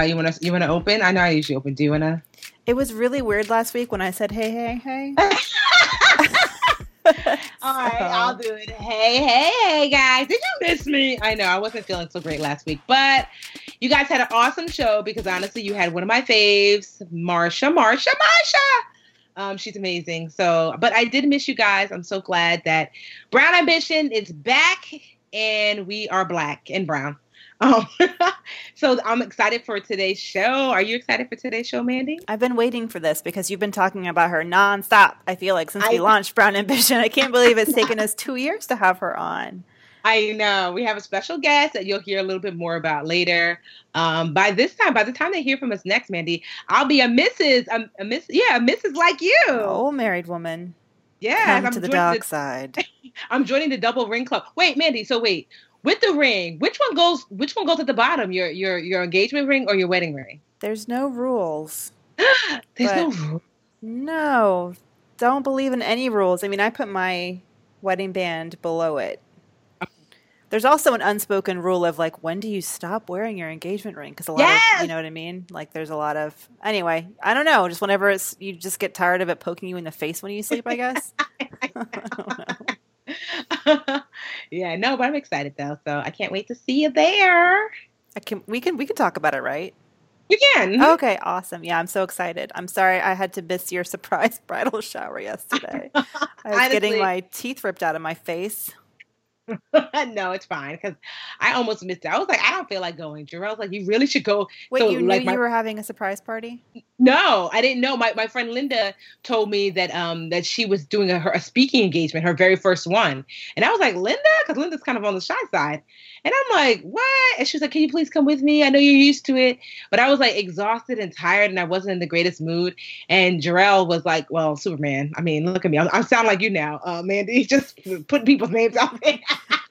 Uh, you wanna you wanna open? I know I usually open. Do you wanna? It was really weird last week when I said hey hey hey. All right, I'll do it. Hey, hey, hey, guys. Did you miss me? I know I wasn't feeling so great last week, but you guys had an awesome show because honestly, you had one of my faves, Marsha, Marsha, Marsha. Um, she's amazing. So, but I did miss you guys. I'm so glad that Brown Ambition is back and we are black and brown. Um, so I'm excited for today's show. Are you excited for today's show, Mandy? I've been waiting for this because you've been talking about her nonstop. I feel like since I, we launched Brown Ambition, I can't believe it's taken us two years to have her on. I know we have a special guest that you'll hear a little bit more about later. Um, by this time, by the time they hear from us next, Mandy, I'll be a Mrs. A, a Miss, yeah, a Mrs. like you. Oh, married woman. Yeah, come to the dark the, side. I'm joining the double ring club. Wait, Mandy. So wait, with the ring, which one goes? Which one goes at the bottom? Your your your engagement ring or your wedding ring? There's no rules. There's no rules. No, don't believe in any rules. I mean, I put my wedding band below it. There's also an unspoken rule of like when do you stop wearing your engagement ring? Because a lot yes! of you know what I mean. Like there's a lot of anyway. I don't know. Just whenever it's you just get tired of it poking you in the face when you sleep. I guess. yeah, no, but I'm excited though, so I can't wait to see you there. I can we can we can talk about it, right? We can. Okay, awesome. Yeah, I'm so excited. I'm sorry I had to miss your surprise bridal shower yesterday. I was Honestly, getting my teeth ripped out of my face. no, it's fine because I almost missed it. I was like, I don't feel like going. Jarrell's like, you really should go. Wait, so, you knew like, my, you were having a surprise party? No, I didn't know. My my friend Linda told me that um that she was doing a, her a speaking engagement, her very first one, and I was like, Linda, because Linda's kind of on the shy side, and I'm like, what? And she was like, can you please come with me? I know you're used to it, but I was like exhausted and tired, and I wasn't in the greatest mood. And Jarrell was like, well, Superman. I mean, look at me. I, I sound like you now, uh, Mandy. Just putting people's names out there.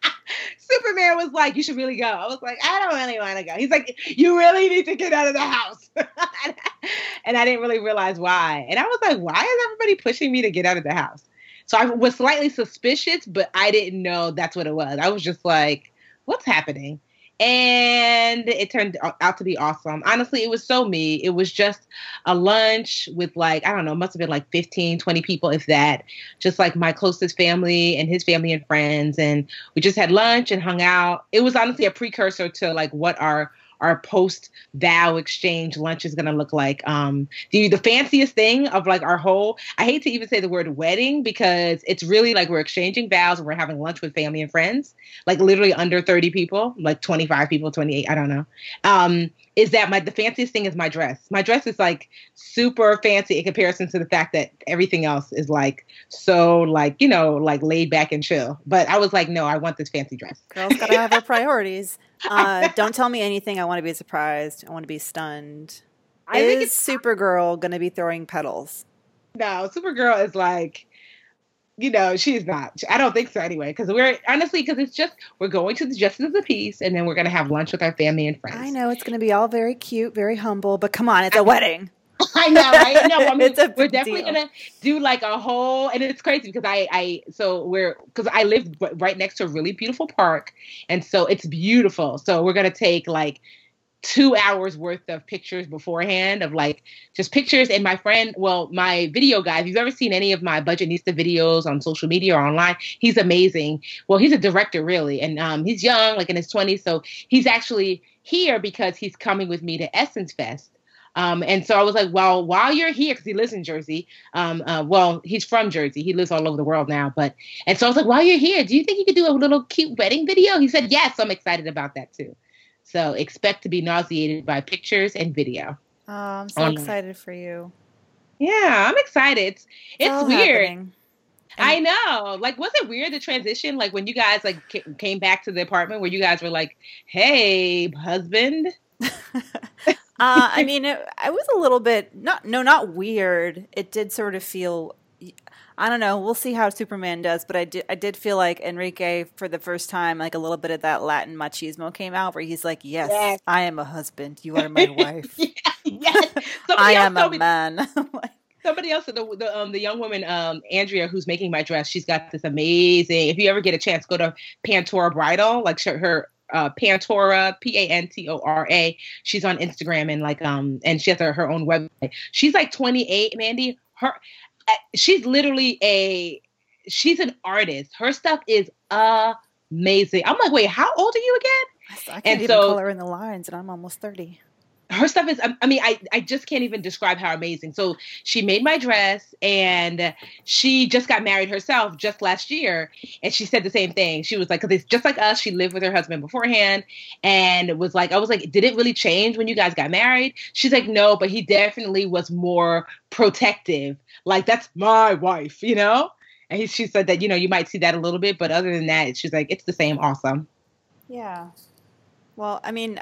Superman was like, "You should really go." I was like, "I don't really want to go." He's like, "You really need to get out of the house," and I didn't really realize why. And I was like, "Why is everybody pushing me to get out of the house?" So I was slightly suspicious, but I didn't know that's what it was. I was just like, "What's happening?" And it turned out to be awesome. Honestly, it was so me. It was just a lunch with like, I don't know, must have been like 15, 20 people, if that, just like my closest family and his family and friends. And we just had lunch and hung out. It was honestly a precursor to like what our our post vow exchange lunch is going to look like. Um, the the fanciest thing of like our whole. I hate to even say the word wedding because it's really like we're exchanging vows and we're having lunch with family and friends, like literally under thirty people, like twenty five people, twenty eight. I don't know. Um, is that my the fanciest thing is my dress. My dress is like super fancy in comparison to the fact that everything else is like so like you know like laid back and chill. But I was like, no, I want this fancy dress. Girls gotta have their priorities. Uh, don't tell me anything. I want to be surprised. I want to be stunned. I is think it's Supergirl going to be throwing petals? No, Supergirl is like, you know, she's not. I don't think so anyway. Because we're honestly, because it's just we're going to the Justice of the Peace, and then we're going to have lunch with our family and friends. I know it's going to be all very cute, very humble, but come on, it's a wedding. I know, right? No, I mean, we're definitely deal. gonna do like a whole, and it's crazy because I, I, so we're because I live right next to a really beautiful park, and so it's beautiful. So we're gonna take like two hours worth of pictures beforehand of like just pictures. And my friend, well, my video guy, if you've ever seen any of my Budgetnista videos on social media or online, he's amazing. Well, he's a director really, and um, he's young, like in his 20s. So he's actually here because he's coming with me to Essence Fest. Um, and so I was like, well, while you're here, because he lives in Jersey, um, uh, well, he's from Jersey. He lives all over the world now. But and so I was like, while you're here, do you think you could do a little cute wedding video? He said, yes. I'm excited about that too. So expect to be nauseated by pictures and video. Oh, I'm so excited for you. Yeah, I'm excited. It's, it's weird. I know. Like, was it weird the transition? Like when you guys like came back to the apartment where you guys were like, "Hey, husband." uh, I mean, it, I was a little bit not no, not weird. It did sort of feel I don't know. We'll see how Superman does, but I did I did feel like Enrique for the first time, like a little bit of that Latin machismo came out, where he's like, "Yes, yes. I am a husband. You are my wife. yeah, yes, I am a man." somebody else, the the, um, the young woman, um, Andrea, who's making my dress, she's got this amazing. If you ever get a chance, go to Pantora Bridal, like her uh, Pantora, P A N T O R A. She's on Instagram and like um and she has her, her own website. She's like 28, Mandy. Her she's literally a she's an artist. Her stuff is amazing. I'm like, wait, how old are you again? I can't and even so, color in the lines, and I'm almost thirty. Her stuff is, I mean, I, I just can't even describe how amazing. So she made my dress and she just got married herself just last year. And she said the same thing. She was like, because it's just like us. She lived with her husband beforehand and was like, I was like, did it really change when you guys got married? She's like, no, but he definitely was more protective like that's my wife, you know? And he, she said that, you know, you might see that a little bit, but other than that, she's like, it's the same awesome. Yeah. Well, I mean,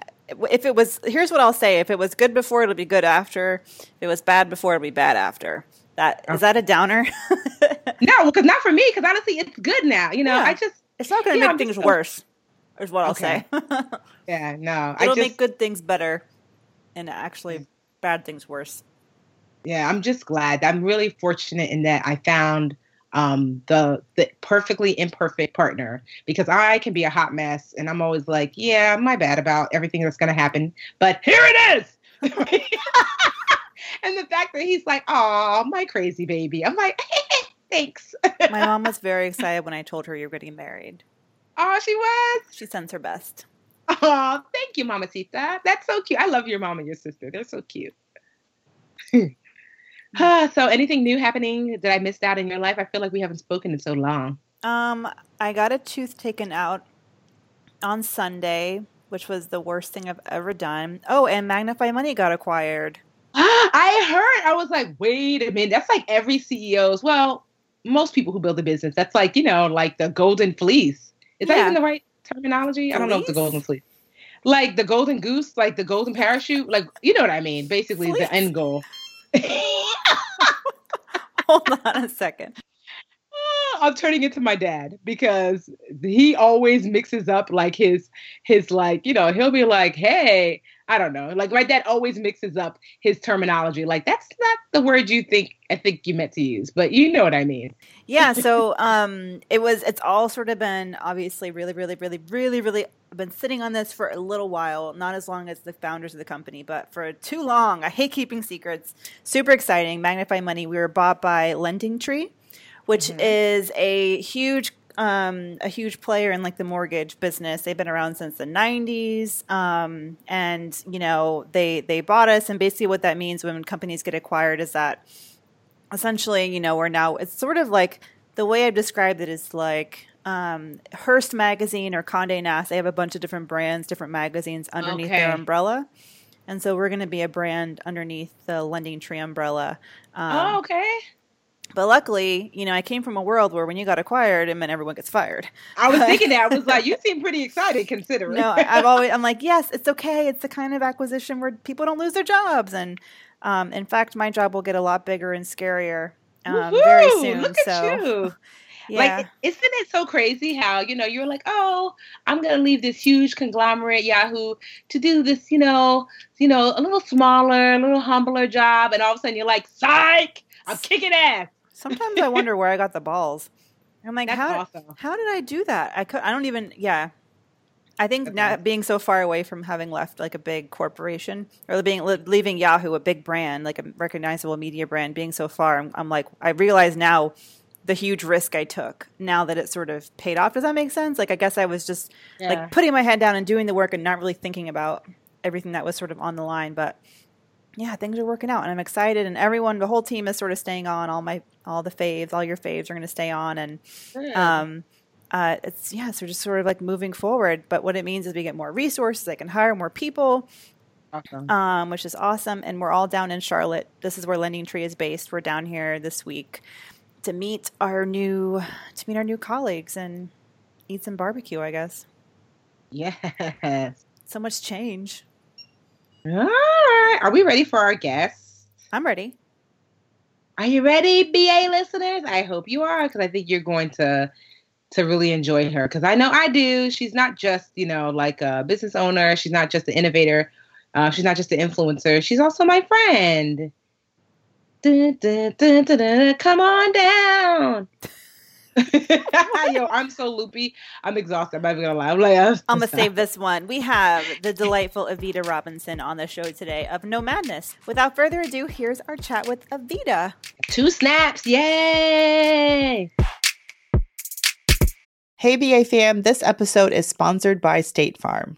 if it was, here's what I'll say: if it was good before, it'll be good after. If it was bad before, it'll be bad after. That is that a downer? no, because not for me. Because honestly, it's good now. You know, yeah. I just it's not going to make know, things just, worse. Is what I'll okay. say. yeah, no, it'll just, make good things better, and actually bad things worse yeah, I'm just glad. I'm really fortunate in that I found um, the the perfectly imperfect partner because I can be a hot mess and I'm always like, yeah, my bad about everything that's going to happen, but here it is. and the fact that he's like, oh, my crazy baby. I'm like, thanks. my mom was very excited when I told her you're getting married. Oh, she was. She sends her best. Oh, thank you, mama Mamacita. That's so cute. I love your mom and your sister. They're so cute. so anything new happening that I missed out in your life? I feel like we haven't spoken in so long. Um, I got a tooth taken out on Sunday, which was the worst thing I've ever done. Oh, and Magnify Money got acquired. I heard. I was like, wait a minute. That's like every CEO's. Well, most people who build a business. That's like you know, like the golden fleece. Is yeah. that even the right terminology? Fleece? I don't know if the golden fleece. Like the golden goose, like the golden parachute, like you know what I mean. Basically, fleece? the end goal. Hold on a second. Uh, I'm turning into my dad because he always mixes up like his his like you know he'll be like hey I don't know. Like my dad always mixes up his terminology. Like that's not the word you think I think you meant to use but you know what I mean. Yeah so um it was it's all sort of been obviously really really really really really been sitting on this for a little while not as long as the founders of the company but for too long. I hate keeping secrets. Super exciting. Magnify money. We were bought by LendingTree which mm-hmm. is a huge um, a huge player in like the mortgage business. They've been around since the '90s, um, and you know they they bought us. And basically, what that means when companies get acquired is that essentially, you know, we're now it's sort of like the way I've described it is like um, Hearst magazine or Condé Nast. They have a bunch of different brands, different magazines underneath okay. their umbrella. And so we're going to be a brand underneath the LendingTree umbrella. Um, oh, okay. But luckily, you know, I came from a world where when you got acquired, it meant everyone gets fired. I was thinking that. I was like, you seem pretty excited considering. no, I've always, I'm like, yes, it's okay. It's the kind of acquisition where people don't lose their jobs. And um, in fact, my job will get a lot bigger and scarier um, very soon. Look so, at you. Yeah. Like, isn't it so crazy how, you know, you're like, oh, I'm going to leave this huge conglomerate Yahoo to do this, you know, you know, a little smaller, a little humbler job. And all of a sudden you're like, psych, I'm kicking ass. Sometimes I wonder where I got the balls. I'm like, That's how awesome. how did I do that? I could I don't even yeah. I think now being so far away from having left like a big corporation or being leaving Yahoo, a big brand, like a recognizable media brand, being so far, I'm, I'm like, I realize now the huge risk I took now that it sort of paid off. Does that make sense? Like, I guess I was just yeah. like putting my head down and doing the work and not really thinking about everything that was sort of on the line. But yeah, things are working out and I'm excited and everyone, the whole team is sort of staying on. All my, all the faves, all your faves are going to stay on. And, um, uh, it's, yeah, so just sort of like moving forward. But what it means is we get more resources. I can hire more people. Awesome. Um, which is awesome. And we're all down in Charlotte. This is where LendingTree is based. We're down here this week to meet our new to meet our new colleagues and eat some barbecue, I guess. Yes. So much change. All right. Are we ready for our guests? I'm ready. Are you ready, BA listeners? I hope you are because I think you're going to to really enjoy her because I know I do. She's not just you know like a business owner. She's not just an innovator. Uh, she's not just an influencer. She's also my friend. Dun, dun, dun, Come on down. Yo, I'm so loopy. I'm exhausted. I'm not even gonna lie. I'm like, I'm, I'm gonna save this one. We have the delightful Evita Robinson on the show today of Nomadness. Without further ado, here's our chat with Evita. Two snaps, yay! Hey BA fam, this episode is sponsored by State Farm.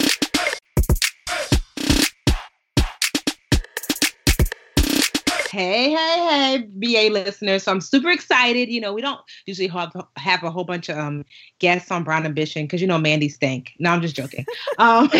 Hey, hey, hey, BA listeners. So I'm super excited. You know, we don't usually have, have a whole bunch of um, guests on Brown Ambition because, you know, Mandy stink. No, I'm just joking. Um,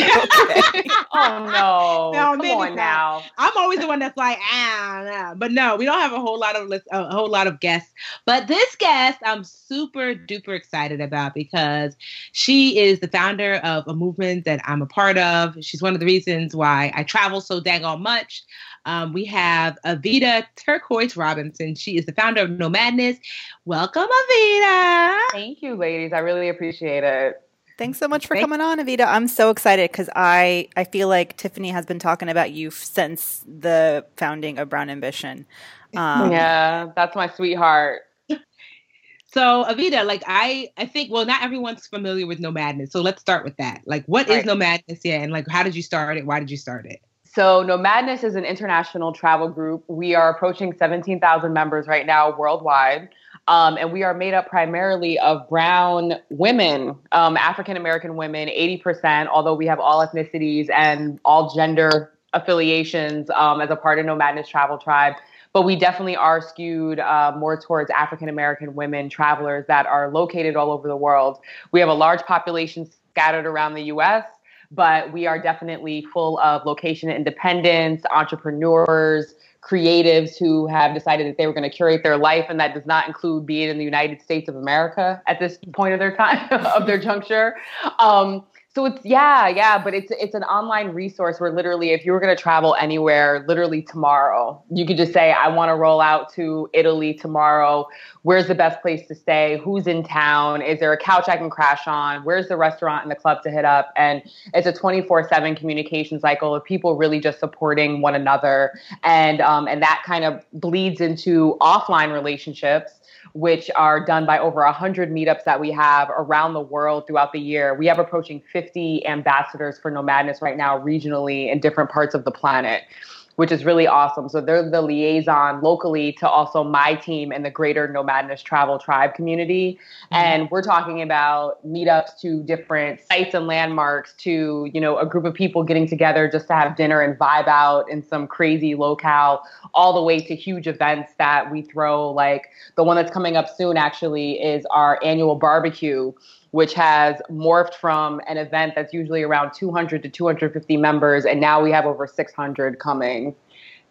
oh, no. no Come on now. I'm always the one that's like, ah, nah. But no, we don't have a whole lot of list, a whole lot of guests. But this guest I'm super duper excited about because she is the founder of a movement that I'm a part of. She's one of the reasons why I travel so dang on much. Um, we have Evita Turquoise Robinson. She is the founder of Nomadness. Welcome, Evita. Thank you, ladies. I really appreciate it. Thanks so much for Thanks. coming on, Evita. I'm so excited because I, I feel like Tiffany has been talking about you since the founding of Brown Ambition. Um, yeah, that's my sweetheart. So Evita, like I, I think well, not everyone's familiar with Nomadness. So let's start with that. Like, what right. is Nomadness? Yeah, and like, how did you start it? Why did you start it? So, Nomadness is an international travel group. We are approaching 17,000 members right now worldwide. Um, and we are made up primarily of brown women, um, African American women, 80%, although we have all ethnicities and all gender affiliations um, as a part of Nomadness Travel Tribe. But we definitely are skewed uh, more towards African American women travelers that are located all over the world. We have a large population scattered around the US but we are definitely full of location independence, entrepreneurs, creatives who have decided that they were going to curate their life, and that does not include being in the United States of America at this point of their time of their juncture. Um, so it's yeah, yeah, but it's it's an online resource where literally if you were going to travel anywhere literally tomorrow, you could just say I want to roll out to Italy tomorrow. Where's the best place to stay? Who's in town? Is there a couch I can crash on? Where's the restaurant and the club to hit up? And it's a 24/7 communication cycle of people really just supporting one another and um, and that kind of bleeds into offline relationships which are done by over 100 meetups that we have around the world throughout the year. We have approaching 50 ambassadors for Nomadness right now, regionally in different parts of the planet which is really awesome. So they're the liaison locally to also my team and the greater Nomadness Travel Tribe community. Mm-hmm. And we're talking about meetups to different sites and landmarks to, you know, a group of people getting together just to have dinner and vibe out in some crazy locale, all the way to huge events that we throw. Like the one that's coming up soon actually is our annual barbecue which has morphed from an event that's usually around 200 to 250 members, and now we have over 600 coming.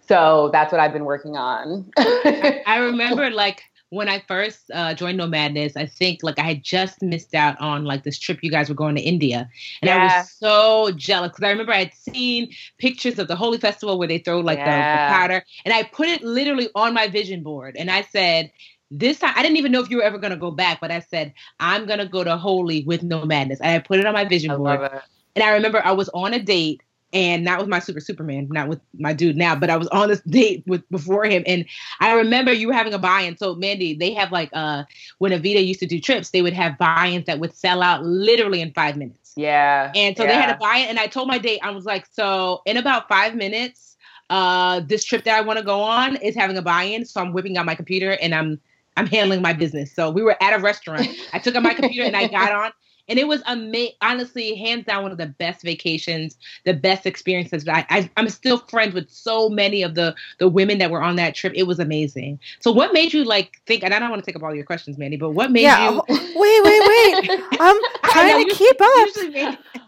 So that's what I've been working on. I remember like when I first uh, joined Nomadness, I think like I had just missed out on like this trip you guys were going to India, and. I was so jealous because I remember I had seen pictures of the Holi Festival where they throw like yeah. the, the powder, and I put it literally on my vision board, and I said, this time I didn't even know if you were ever gonna go back, but I said I'm gonna go to Holi with Nomadness. I put it on my vision I board, and I remember I was on a date and not with my super superman not with my dude now but i was on this date with before him and i remember you were having a buy-in so mandy they have like uh when Evita used to do trips they would have buy-ins that would sell out literally in five minutes yeah and so yeah. they had a buy-in and i told my date i was like so in about five minutes uh this trip that i want to go on is having a buy-in so i'm whipping out my computer and i'm i'm handling my business so we were at a restaurant i took out my computer and i got on and it was amazing. Honestly, hands down, one of the best vacations, the best experiences. I, I am still friends with so many of the the women that were on that trip. It was amazing. So, what made you like think? And I don't want to take up all your questions, Mandy, but what made yeah, you? wait, wait, wait! I'm trying to keep up.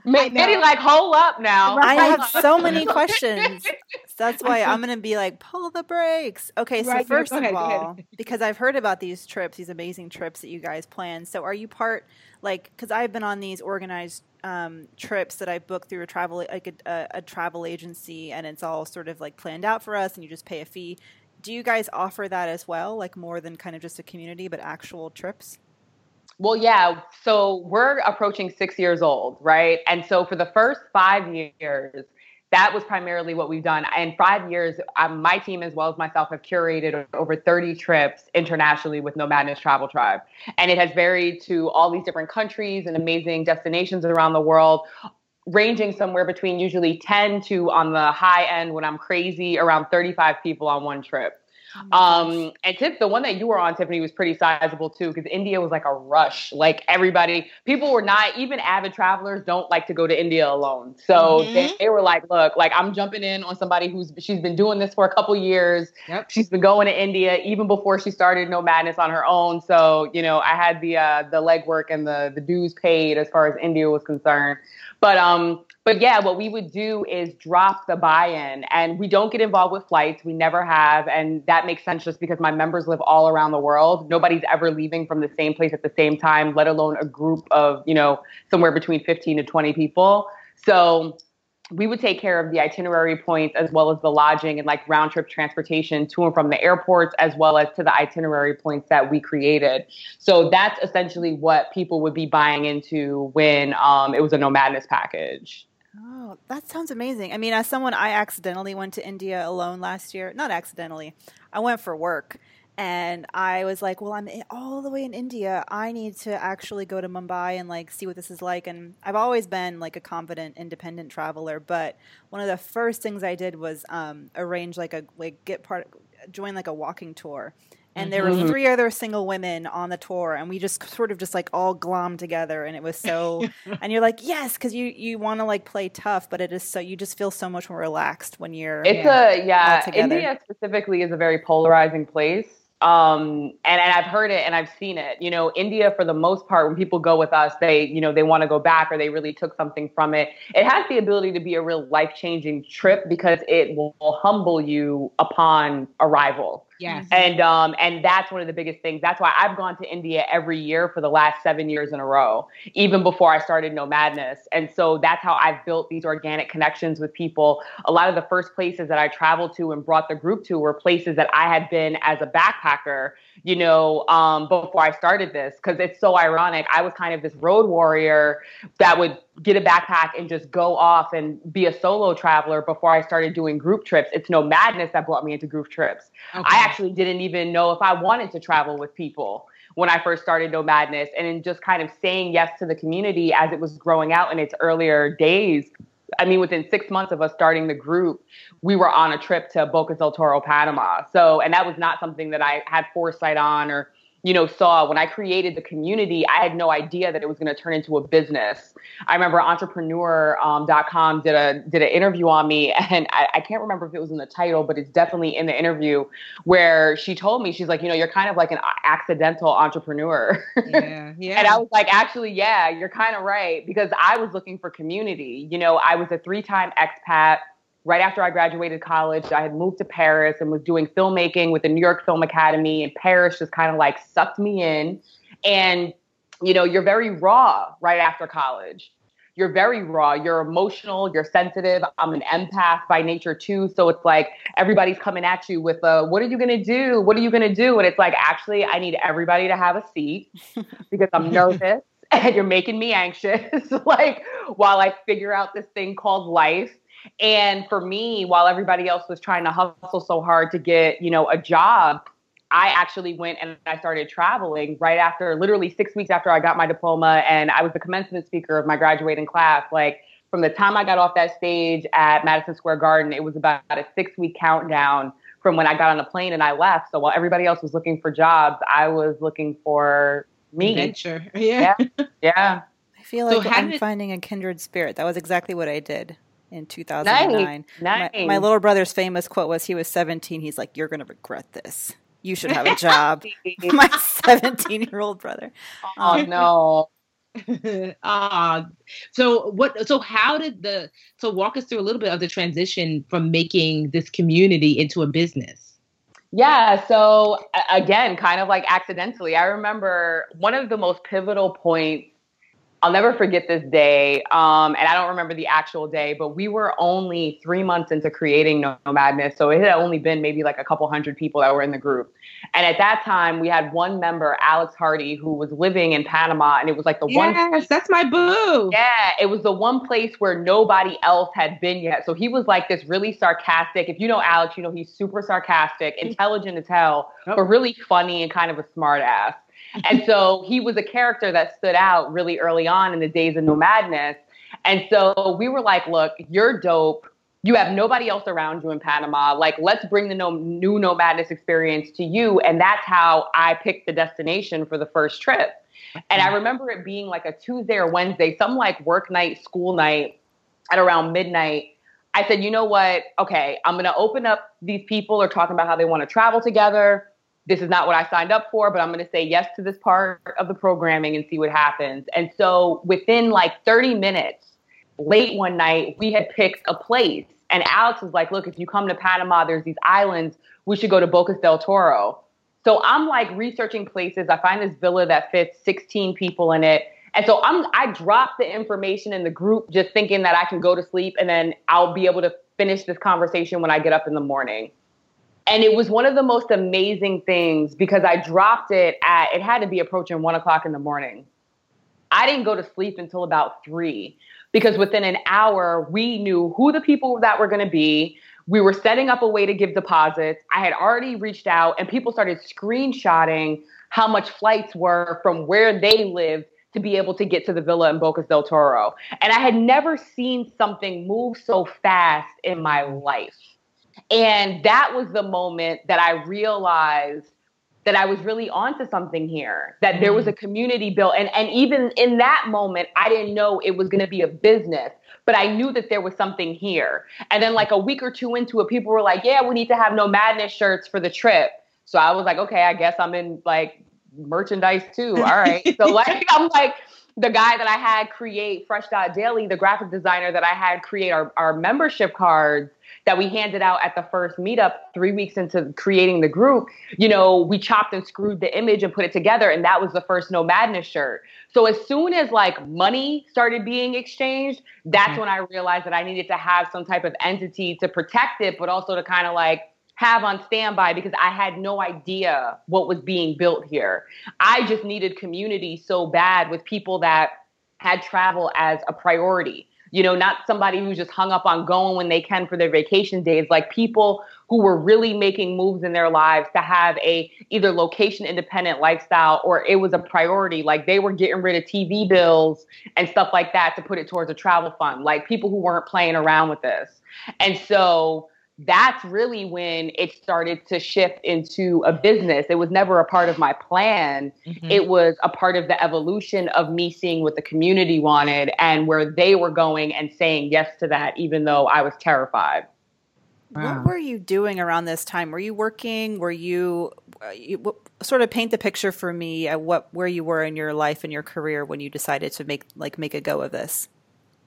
Mandy, like, hold up now. I have so many questions. So that's why I'm going to be like, pull the brakes. Okay, so right, first of all, because I've heard about these trips, these amazing trips that you guys plan. So, are you part? like because I've been on these organized um, trips that I book through a travel like a, a, travel agency, and it's all sort of like planned out for us, and you just pay a fee. Do you guys offer that as well, like more than kind of just a community, but actual trips? Well, yeah. So we're approaching six years old, right? And so for the first five years, that was primarily what we've done. In five years, um, my team as well as myself have curated over 30 trips internationally with Nomadness Travel Tribe. And it has varied to all these different countries and amazing destinations around the world, ranging somewhere between usually 10 to on the high end when I'm crazy, around 35 people on one trip. Oh um, and Tip, the one that you were on, Tiffany, was pretty sizable too, because India was like a rush. Like everybody, people were not even avid travelers don't like to go to India alone. So mm-hmm. they, they, were like, look, like I'm jumping in on somebody who's she's been doing this for a couple years. Yep. She's been going to India even before she started Nomadness on her own. So you know, I had the uh, the legwork and the the dues paid as far as India was concerned. But um, but yeah, what we would do is drop the buy-in, and we don't get involved with flights. We never have, and that makes sense just because my members live all around the world. Nobody's ever leaving from the same place at the same time, let alone a group of you know somewhere between 15 to 20 people. So we would take care of the itinerary points as well as the lodging and like round trip transportation to and from the airports as well as to the itinerary points that we created. So that's essentially what people would be buying into when um, it was a nomadness package. Oh, that sounds amazing. I mean, as someone, I accidentally went to India alone last year. Not accidentally, I went for work and I was like, well, I'm all the way in India. I need to actually go to Mumbai and like see what this is like. And I've always been like a confident, independent traveler. But one of the first things I did was um, arrange like a like get part join like a walking tour. And there were mm-hmm. three other single women on the tour, and we just sort of just like all glommed together, and it was so. and you're like, yes, because you you want to like play tough, but it is so you just feel so much more relaxed when you're. It's yeah, a yeah. India specifically is a very polarizing place um, and, and I've heard it and I've seen it. You know, India, for the most part, when people go with us, they, you know, they want to go back or they really took something from it. It has the ability to be a real life changing trip because it will humble you upon arrival. Yes. And um and that's one of the biggest things. That's why I've gone to India every year for the last 7 years in a row, even before I started Nomadness. And so that's how I've built these organic connections with people. A lot of the first places that I traveled to and brought the group to were places that I had been as a backpacker you know, um, before I started this, because it's so ironic. I was kind of this road warrior that would get a backpack and just go off and be a solo traveler before I started doing group trips. It's Nomadness that brought me into group trips. Okay. I actually didn't even know if I wanted to travel with people when I first started Nomadness and in just kind of saying yes to the community as it was growing out in its earlier days. I mean, within six months of us starting the group, we were on a trip to Boca del Toro, Panama. So, and that was not something that I had foresight on or you know, saw when I created the community, I had no idea that it was going to turn into a business. I remember entrepreneur.com um, did a did an interview on me, and I, I, can't remember if it was in the title, but it's definitely in the interview where she told me she's like, you know, you're kind of like an accidental entrepreneur. Yeah, yeah. and I was like, actually, yeah, you're kind of right because I was looking for community. You know, I was a three time expat right after I graduated college, I had moved to Paris and was doing filmmaking with the New York Film Academy. And Paris just kind of like sucked me in. And, you know, you're very raw right after college. You're very raw. You're emotional. You're sensitive. I'm an empath by nature too. So it's like everybody's coming at you with, uh, what are you going to do? What are you going to do? And it's like, actually, I need everybody to have a seat because I'm nervous and you're making me anxious. like while I figure out this thing called life and for me, while everybody else was trying to hustle so hard to get, you know, a job, I actually went and I started traveling right after, literally six weeks after I got my diploma, and I was the commencement speaker of my graduating class. Like from the time I got off that stage at Madison Square Garden, it was about a six week countdown from when I got on a plane and I left. So while everybody else was looking for jobs, I was looking for me. Adventure. Yeah. Yeah. yeah. I feel like so I'm it- finding a kindred spirit. That was exactly what I did in 2009. Nice. My, my, little brother's famous quote was he was 17. He's like, You're going to regret this. You should have a job. my 17 year old brother. Oh, no. uh, so what so how did the so walk us through a little bit of the transition from making this community into a business yeah so again kind of like accidentally i remember one of the most pivotal points I'll never forget this day. Um, and I don't remember the actual day, but we were only three months into creating No Madness. So it had only been maybe like a couple hundred people that were in the group. And at that time, we had one member, Alex Hardy, who was living in Panama. And it was like the yes, one. Yes, that's my boo. Yeah, it was the one place where nobody else had been yet. So he was like this really sarcastic. If you know Alex, you know he's super sarcastic, intelligent as hell, but really funny and kind of a smart ass and so he was a character that stood out really early on in the days of Nomadness. And so we were like, look, you're dope. You have nobody else around you in Panama. Like, let's bring the no, new Nomadness experience to you. And that's how I picked the destination for the first trip. And I remember it being like a Tuesday or Wednesday, some like work night, school night at around midnight. I said, you know what? Okay, I'm going to open up. These people are talking about how they want to travel together this is not what I signed up for, but I'm going to say yes to this part of the programming and see what happens. And so within like 30 minutes, late one night, we had picked a place. And Alex was like, look, if you come to Panama, there's these islands. We should go to Bocas del Toro. So I'm like researching places. I find this villa that fits 16 people in it. And so I'm I drop the information in the group just thinking that I can go to sleep and then I'll be able to finish this conversation when I get up in the morning. And it was one of the most amazing things because I dropped it at, it had to be approaching one o'clock in the morning. I didn't go to sleep until about three because within an hour, we knew who the people that were going to be. We were setting up a way to give deposits. I had already reached out and people started screenshotting how much flights were from where they lived to be able to get to the villa in Bocas del Toro. And I had never seen something move so fast in my life. And that was the moment that I realized that I was really onto something here, that there was a mm. community built. And, and even in that moment, I didn't know it was going to be a business, but I knew that there was something here. And then, like a week or two into it, people were like, yeah, we need to have Nomadness shirts for the trip. So I was like, okay, I guess I'm in like merchandise too. All right. so, like, I'm like, the guy that I had create Fresh Dot Daily, the graphic designer that I had create our, our membership cards that we handed out at the first meetup three weeks into creating the group, you know, we chopped and screwed the image and put it together. And that was the first Nomadness shirt. So as soon as like money started being exchanged, that's mm-hmm. when I realized that I needed to have some type of entity to protect it, but also to kind of like have on standby because I had no idea what was being built here. I just needed community so bad with people that had travel as a priority you know, not somebody who's just hung up on going when they can for their vacation days, like people who were really making moves in their lives to have a either location independent lifestyle or it was a priority. Like they were getting rid of TV bills and stuff like that to put it towards a travel fund, like people who weren't playing around with this. And so that's really when it started to shift into a business. It was never a part of my plan. Mm-hmm. It was a part of the evolution of me seeing what the community wanted and where they were going and saying yes to that, even though I was terrified. Wow. What were you doing around this time? Were you working? Were you, uh, you what, sort of paint the picture for me at what where you were in your life and your career when you decided to make like make a go of this?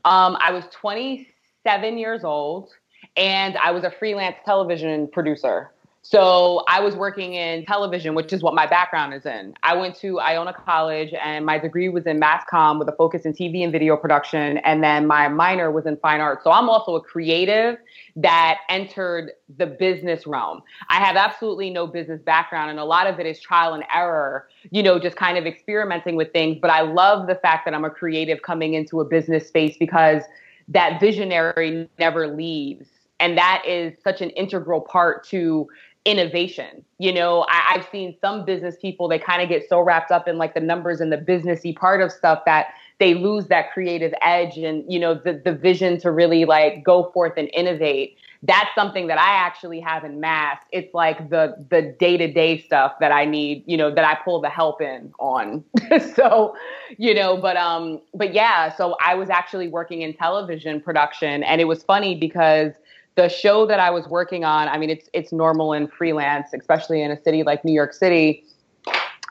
Um, I was 27 years old and I was a freelance television producer. So I was working in television, which is what my background is in. I went to Iona College and my degree was in mass comm with a focus in TV and video production. And then my minor was in fine arts. So I'm also a creative that entered the business realm. I have absolutely no business background and a lot of it is trial and error, you know, just kind of experimenting with things. But I love the fact that I'm a creative coming into a business space because that visionary never leaves and that is such an integral part to innovation. You know, I, have seen some business people, they kind of get so wrapped up in like the numbers and the businessy part of stuff that they lose that creative edge and, you know, the, the vision to really like go forth and innovate. That's something that I actually have in mass. It's like the the day-to-day stuff that I need, you know, that I pull the help in on. so, you know, but um but yeah, so I was actually working in television production and it was funny because the show that I was working on, I mean, it's it's normal in freelance, especially in a city like New York City.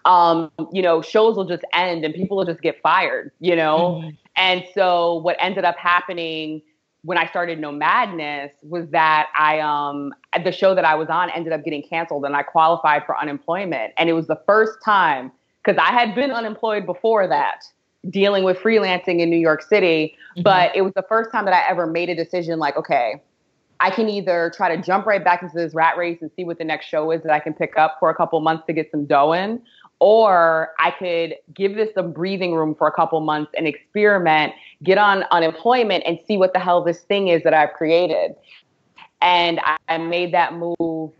Um, you know, shows will just end and people will just get fired, you know? Mm-hmm. And so what ended up happening when I started Nomadness was that I um the show that I was on ended up getting canceled and I qualified for unemployment. And it was the first time because I had been unemployed before that, dealing with freelancing in New York City. Mm-hmm. But it was the first time that I ever made a decision like, okay, I can either try to jump right back into this rat race and see what the next show is that I can pick up for a couple months to get some dough in, or I could give this some breathing room for a couple months and experiment, get on unemployment, and see what the hell this thing is that I've created. And I made that move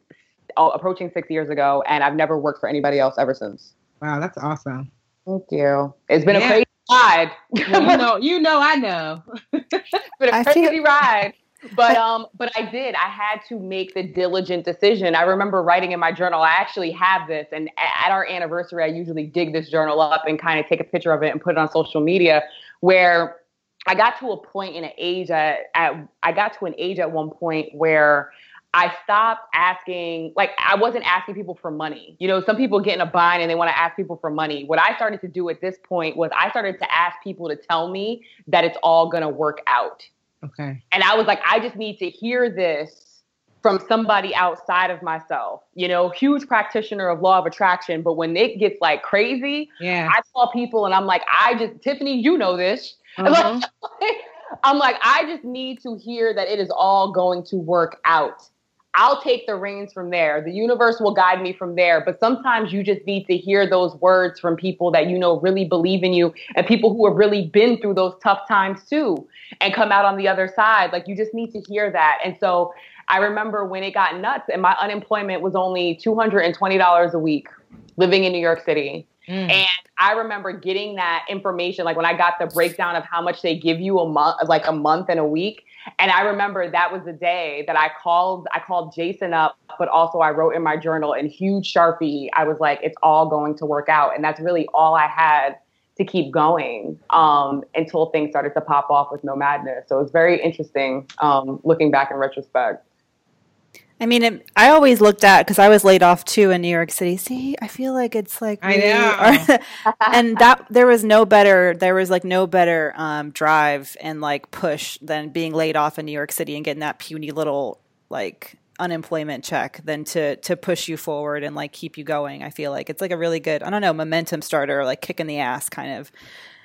uh, approaching six years ago, and I've never worked for anybody else ever since. Wow, that's awesome. Thank you. It's been yeah. a crazy ride. well, you know, you know, I know. it's been a crazy feel- ride but um but i did i had to make the diligent decision i remember writing in my journal i actually have this and at our anniversary i usually dig this journal up and kind of take a picture of it and put it on social media where i got to a point in an age at, at i got to an age at one point where I stopped asking, like, I wasn't asking people for money. You know, some people get in a bind and they want to ask people for money. What I started to do at this point was I started to ask people to tell me that it's all going to work out. Okay. And I was like, I just need to hear this from somebody outside of myself. You know, huge practitioner of law of attraction, but when it gets like crazy, yeah, I call people and I'm like, I just Tiffany, you know this. Uh-huh. I'm like, I just need to hear that it is all going to work out. I'll take the reins from there. The universe will guide me from there. But sometimes you just need to hear those words from people that you know really believe in you and people who have really been through those tough times too and come out on the other side. Like you just need to hear that. And so I remember when it got nuts and my unemployment was only $220 a week living in New York City. Mm. And I remember getting that information, like when I got the breakdown of how much they give you a month, like a month and a week. And I remember that was the day that I called, I called Jason up, but also I wrote in my journal in huge Sharpie, I was like, it's all going to work out. And that's really all I had to keep going um, until things started to pop off with Nomadness. So it's very interesting um, looking back in retrospect. I mean, it, I always looked at because I was laid off too in New York City. See, I feel like it's like I know, and that there was no better, there was like no better um, drive and like push than being laid off in New York City and getting that puny little like unemployment check than to to push you forward and like keep you going. I feel like it's like a really good, I don't know, momentum starter, like kick in the ass kind of.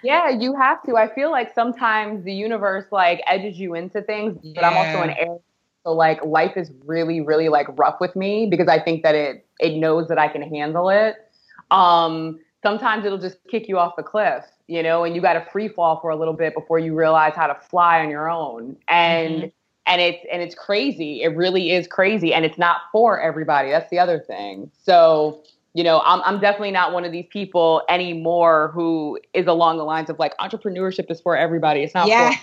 Yeah, you have to. I feel like sometimes the universe like edges you into things, but yeah. I'm also an air so like life is really, really like rough with me because I think that it it knows that I can handle it. Um, sometimes it'll just kick you off the cliff, you know, and you got to free fall for a little bit before you realize how to fly on your own. And mm-hmm. And it's and it's crazy. It really is crazy, and it's not for everybody. That's the other thing. So you know, I'm I'm definitely not one of these people anymore who is along the lines of like entrepreneurship is for everybody. It's not yeah.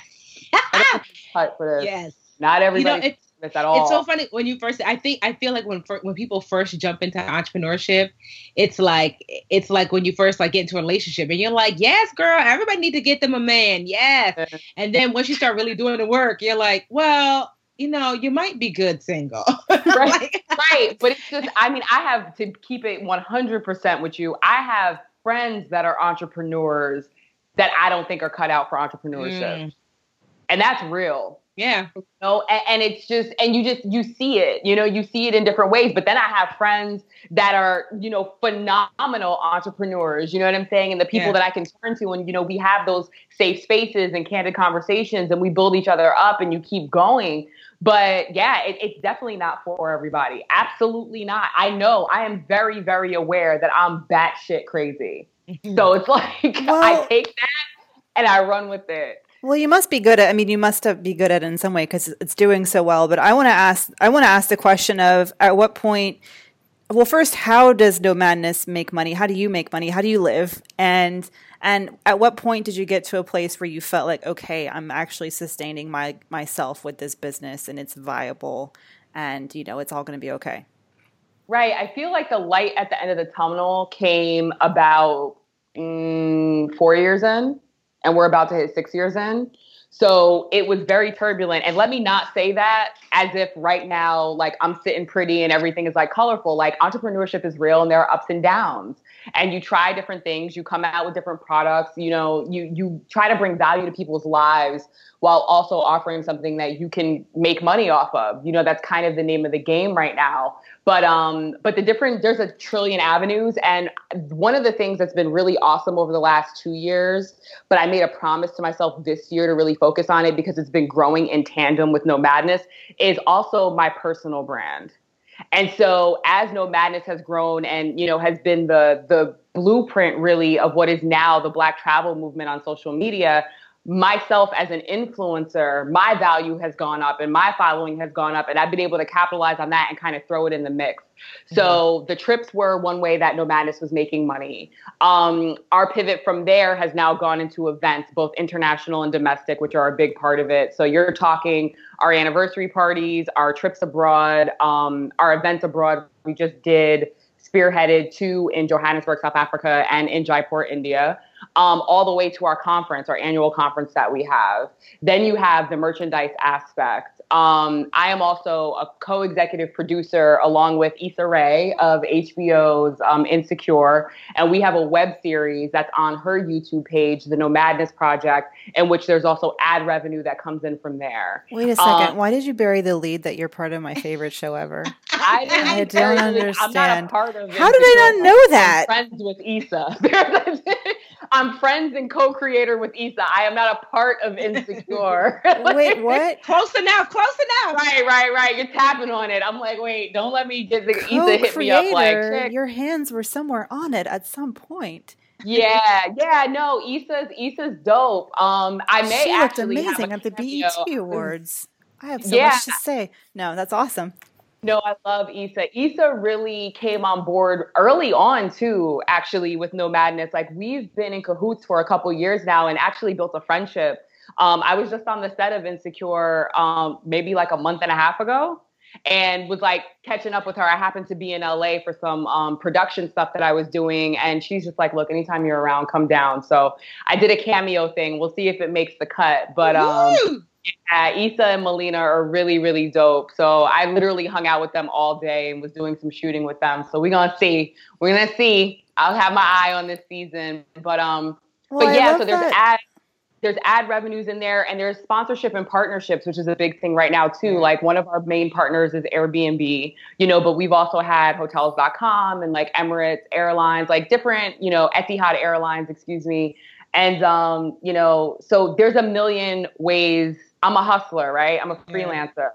for. Yes. Not everybody. You know, at all. It's so funny when you first. I think I feel like when when people first jump into entrepreneurship, it's like it's like when you first like get into a relationship and you're like, yes, girl, everybody need to get them a man, yes. And then once you start really doing the work, you're like, well, you know, you might be good single. right. right. But it's just, I mean, I have to keep it 100% with you. I have friends that are entrepreneurs that I don't think are cut out for entrepreneurship. Mm. And that's real. Yeah. You know, and, and, it's just, and you just, you see it, you know, you see it in different ways. But then I have friends that are, you know, phenomenal entrepreneurs, you know what I'm saying? And the people yeah. that I can turn to, and, you know, we have those safe spaces and candid conversations and we build each other up and you keep going. But yeah, it, it's definitely not for everybody. Absolutely not. I know I am very, very aware that I'm batshit crazy. so it's like well, I take that and I run with it. Well, you must be good at. I mean, you must be good at it in some way because it's doing so well. But I want to ask. I want to ask the question of at what point. Well, first, how does Nomadness make money? How do you make money? How do you live? And and at what point did you get to a place where you felt like, okay, I'm actually sustaining my myself with this business and it's viable, and you know, it's all going to be okay. Right. I feel like the light at the end of the tunnel came about mm, four years in and we're about to hit six years in. So it was very turbulent. And let me not say that as if right now, like I'm sitting pretty and everything is like colorful. Like entrepreneurship is real and there are ups and downs. And you try different things, you come out with different products, you know, you you try to bring value to people's lives while also offering something that you can make money off of. You know, that's kind of the name of the game right now. But um, but the different there's a trillion avenues, and one of the things that's been really awesome over the last two years, but I made a promise to myself this year to really focus on it because it's been growing in tandem with Nomadness, is also my personal brand. And so as Nomadness has grown and you know has been the the blueprint really of what is now the Black travel movement on social media, myself as an influencer, my value has gone up and my following has gone up, and I've been able to capitalize on that and kind of throw it in the mix. So mm-hmm. the trips were one way that Nomadness was making money. Um, our pivot from there has now gone into events, both international and domestic, which are a big part of it. So you're talking our anniversary parties, our trips abroad, um, our events abroad. We just did spearheaded two in Johannesburg, South Africa, and in Jaipur, India um, all the way to our conference, our annual conference that we have. Then you have the merchandise aspect. Um, I am also a co-executive producer along with Issa Rae of HBO's um, Insecure, and we have a web series that's on her YouTube page, the Nomadness Project, in which there's also ad revenue that comes in from there. Wait a second, um, why did you bury the lead that you're part of my favorite show ever? I, I don't understand. I'm not a part of How did I not know that? I'm friends with Issa. I'm friends and co-creator with Issa. I am not a part of Insecure. wait, what? Close enough. Close enough. Right, right, right. You're tapping on it. I'm like, wait, don't let me just Issa hit me up like Chick. your hands were somewhere on it at some point. yeah, yeah, no, Issa's Issa's dope. Um, I may she looked amazing at the BET Awards. I have so yeah. much to say. No, that's awesome. No, I love Issa. Issa really came on board early on too, actually, with Nomadness. Like we've been in cahoots for a couple years now and actually built a friendship. Um, I was just on the set of Insecure um, maybe like a month and a half ago and was like catching up with her. I happened to be in LA for some um, production stuff that I was doing, and she's just like, "Look, anytime you're around, come down." So I did a cameo thing. We'll see if it makes the cut. But um, yeah, Issa and Melina are really, really dope. So I literally hung out with them all day and was doing some shooting with them. So we're gonna see. We're gonna see. I'll have my eye on this season. But um, well, but yeah. So there's that. ad there's ad revenues in there, and there's sponsorship and partnerships, which is a big thing right now too. Like one of our main partners is Airbnb, you know, but we've also had Hotels.com and like Emirates Airlines, like different, you know, Etihad Airlines, excuse me. And um, you know, so there's a million ways I'm a hustler, right? I'm a freelancer.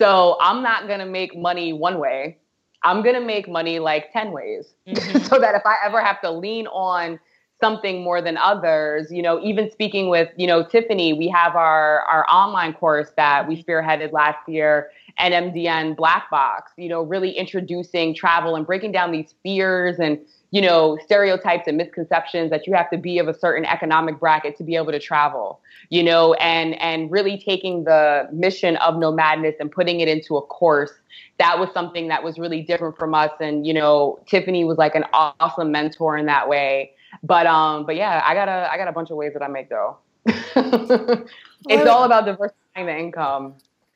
So I'm not going to make money one way. I'm going to make money like 10 ways mm-hmm. so that if I ever have to lean on something more than others. You know, even speaking with, you know, Tiffany, we have our our online course that we spearheaded last year, NMDN Black Box, you know, really introducing travel and breaking down these fears and you know, stereotypes and misconceptions that you have to be of a certain economic bracket to be able to travel, you know, and and really taking the mission of Nomadness and putting it into a course. That was something that was really different from us. And, you know, Tiffany was like an awesome mentor in that way. But um, but yeah, I got a I got a bunch of ways that I make though. it's all about diversifying the income.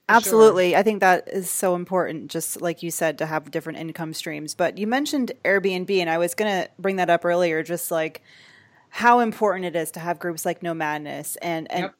Absolutely. Sure. I think that is so important, just like you said, to have different income streams. But you mentioned Airbnb, and I was going to bring that up earlier, just like how important it is to have groups like Nomadness and, and yep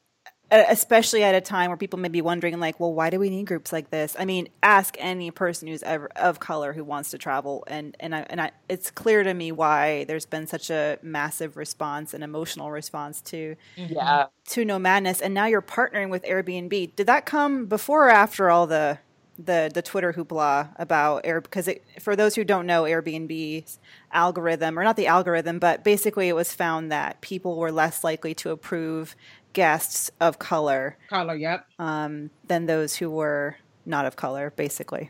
especially at a time where people may be wondering like well why do we need groups like this? I mean ask any person who's ever of color who wants to travel and and I, and I, it's clear to me why there's been such a massive response and emotional response to yeah. to Nomadness and now you're partnering with airbnb. Did that come before or after all the the the Twitter hoopla about Air because it, for those who don't know Airbnb's algorithm or not the algorithm, but basically it was found that people were less likely to approve guests of color. Color, yep. Um, than those who were not of color, basically.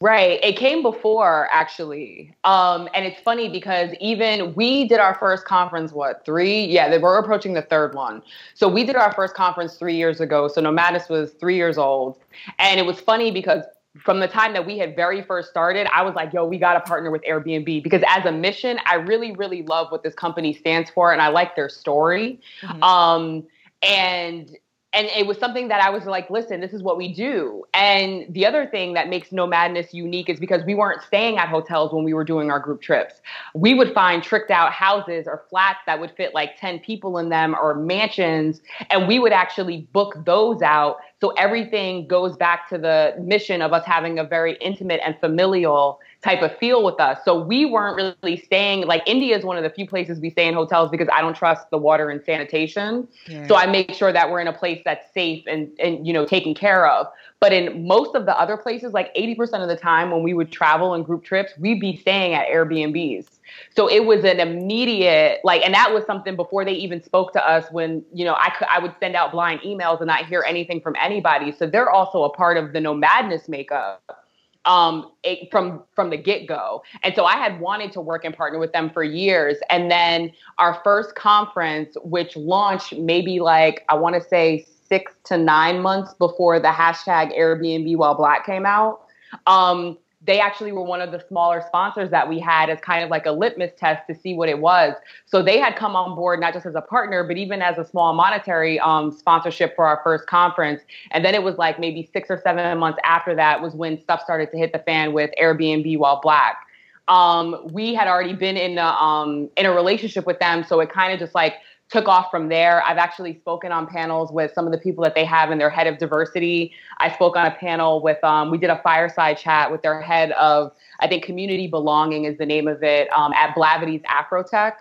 Right. It came before, actually. Um, and it's funny because even we did our first conference, what, three? Yeah, we're approaching the third one. So we did our first conference three years ago. So Nomadness was three years old. And it was funny because from the time that we had very first started, I was like, yo, we got to partner with Airbnb because as a mission, I really, really love what this company stands for and I like their story. Mm-hmm. Um, and and it was something that I was like, listen, this is what we do. And the other thing that makes Nomadness unique is because we weren't staying at hotels when we were doing our group trips. We would find tricked out houses or flats that would fit like 10 people in them or mansions, and we would actually book those out. So everything goes back to the mission of us having a very intimate and familial type of feel with us. So we weren't really staying like India is one of the few places we stay in hotels because I don't trust the water and sanitation. Yeah. So I make sure that we're in a place that's safe and and you know taken care of. But in most of the other places, like 80% of the time when we would travel in group trips, we'd be staying at Airbnbs. So it was an immediate like, and that was something before they even spoke to us. When you know, I could I would send out blind emails and not hear anything from anybody. So they're also a part of the nomadness makeup um, it, from from the get go. And so I had wanted to work and partner with them for years. And then our first conference, which launched maybe like I want to say six to nine months before the hashtag Airbnb while Black came out. Um, they actually were one of the smaller sponsors that we had as kind of like a litmus test to see what it was. So they had come on board not just as a partner, but even as a small monetary um, sponsorship for our first conference. And then it was like maybe six or seven months after that was when stuff started to hit the fan with Airbnb while black. Um, we had already been in a, um, in a relationship with them, so it kind of just like took off from there. I've actually spoken on panels with some of the people that they have in their head of diversity. I spoke on a panel with, um, we did a fireside chat with their head of, I think, community belonging is the name of it, um, at Blavity's Afrotech.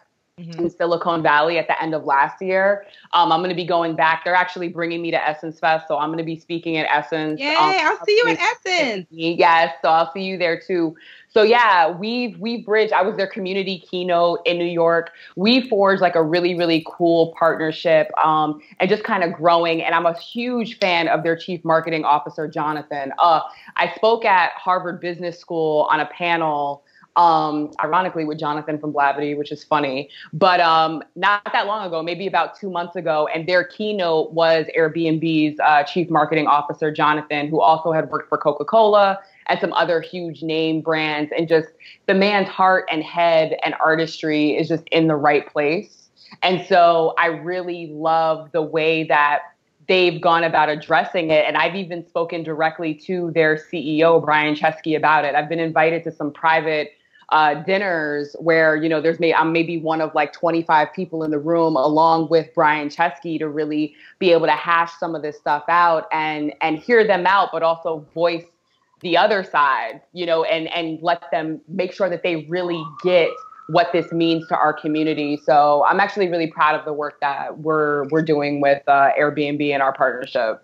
Mm-hmm. in Silicon Valley at the end of last year. Um, I'm going to be going back. They're actually bringing me to Essence Fest, so I'm going to be speaking at Essence. Yay! Um, I'll see you at Essence. Yes, so I'll see you there too. So yeah, we've we've bridged. I was their community keynote in New York. We forged like a really really cool partnership, um, and just kind of growing. And I'm a huge fan of their chief marketing officer, Jonathan. Uh, I spoke at Harvard Business School on a panel um, ironically with Jonathan from Blavity, which is funny. But um, not that long ago, maybe about two months ago, and their keynote was Airbnb's uh, chief marketing officer, Jonathan, who also had worked for Coca Cola and some other huge name brands. And just the man's heart and head and artistry is just in the right place. And so I really love the way that they've gone about addressing it. And I've even spoken directly to their CEO, Brian Chesky, about it. I've been invited to some private uh, dinners where you know there's maybe I'm maybe one of like 25 people in the room along with Brian Chesky to really be able to hash some of this stuff out and and hear them out, but also voice the other side, you know, and and let them make sure that they really get what this means to our community. So I'm actually really proud of the work that we're we're doing with uh, Airbnb and our partnership.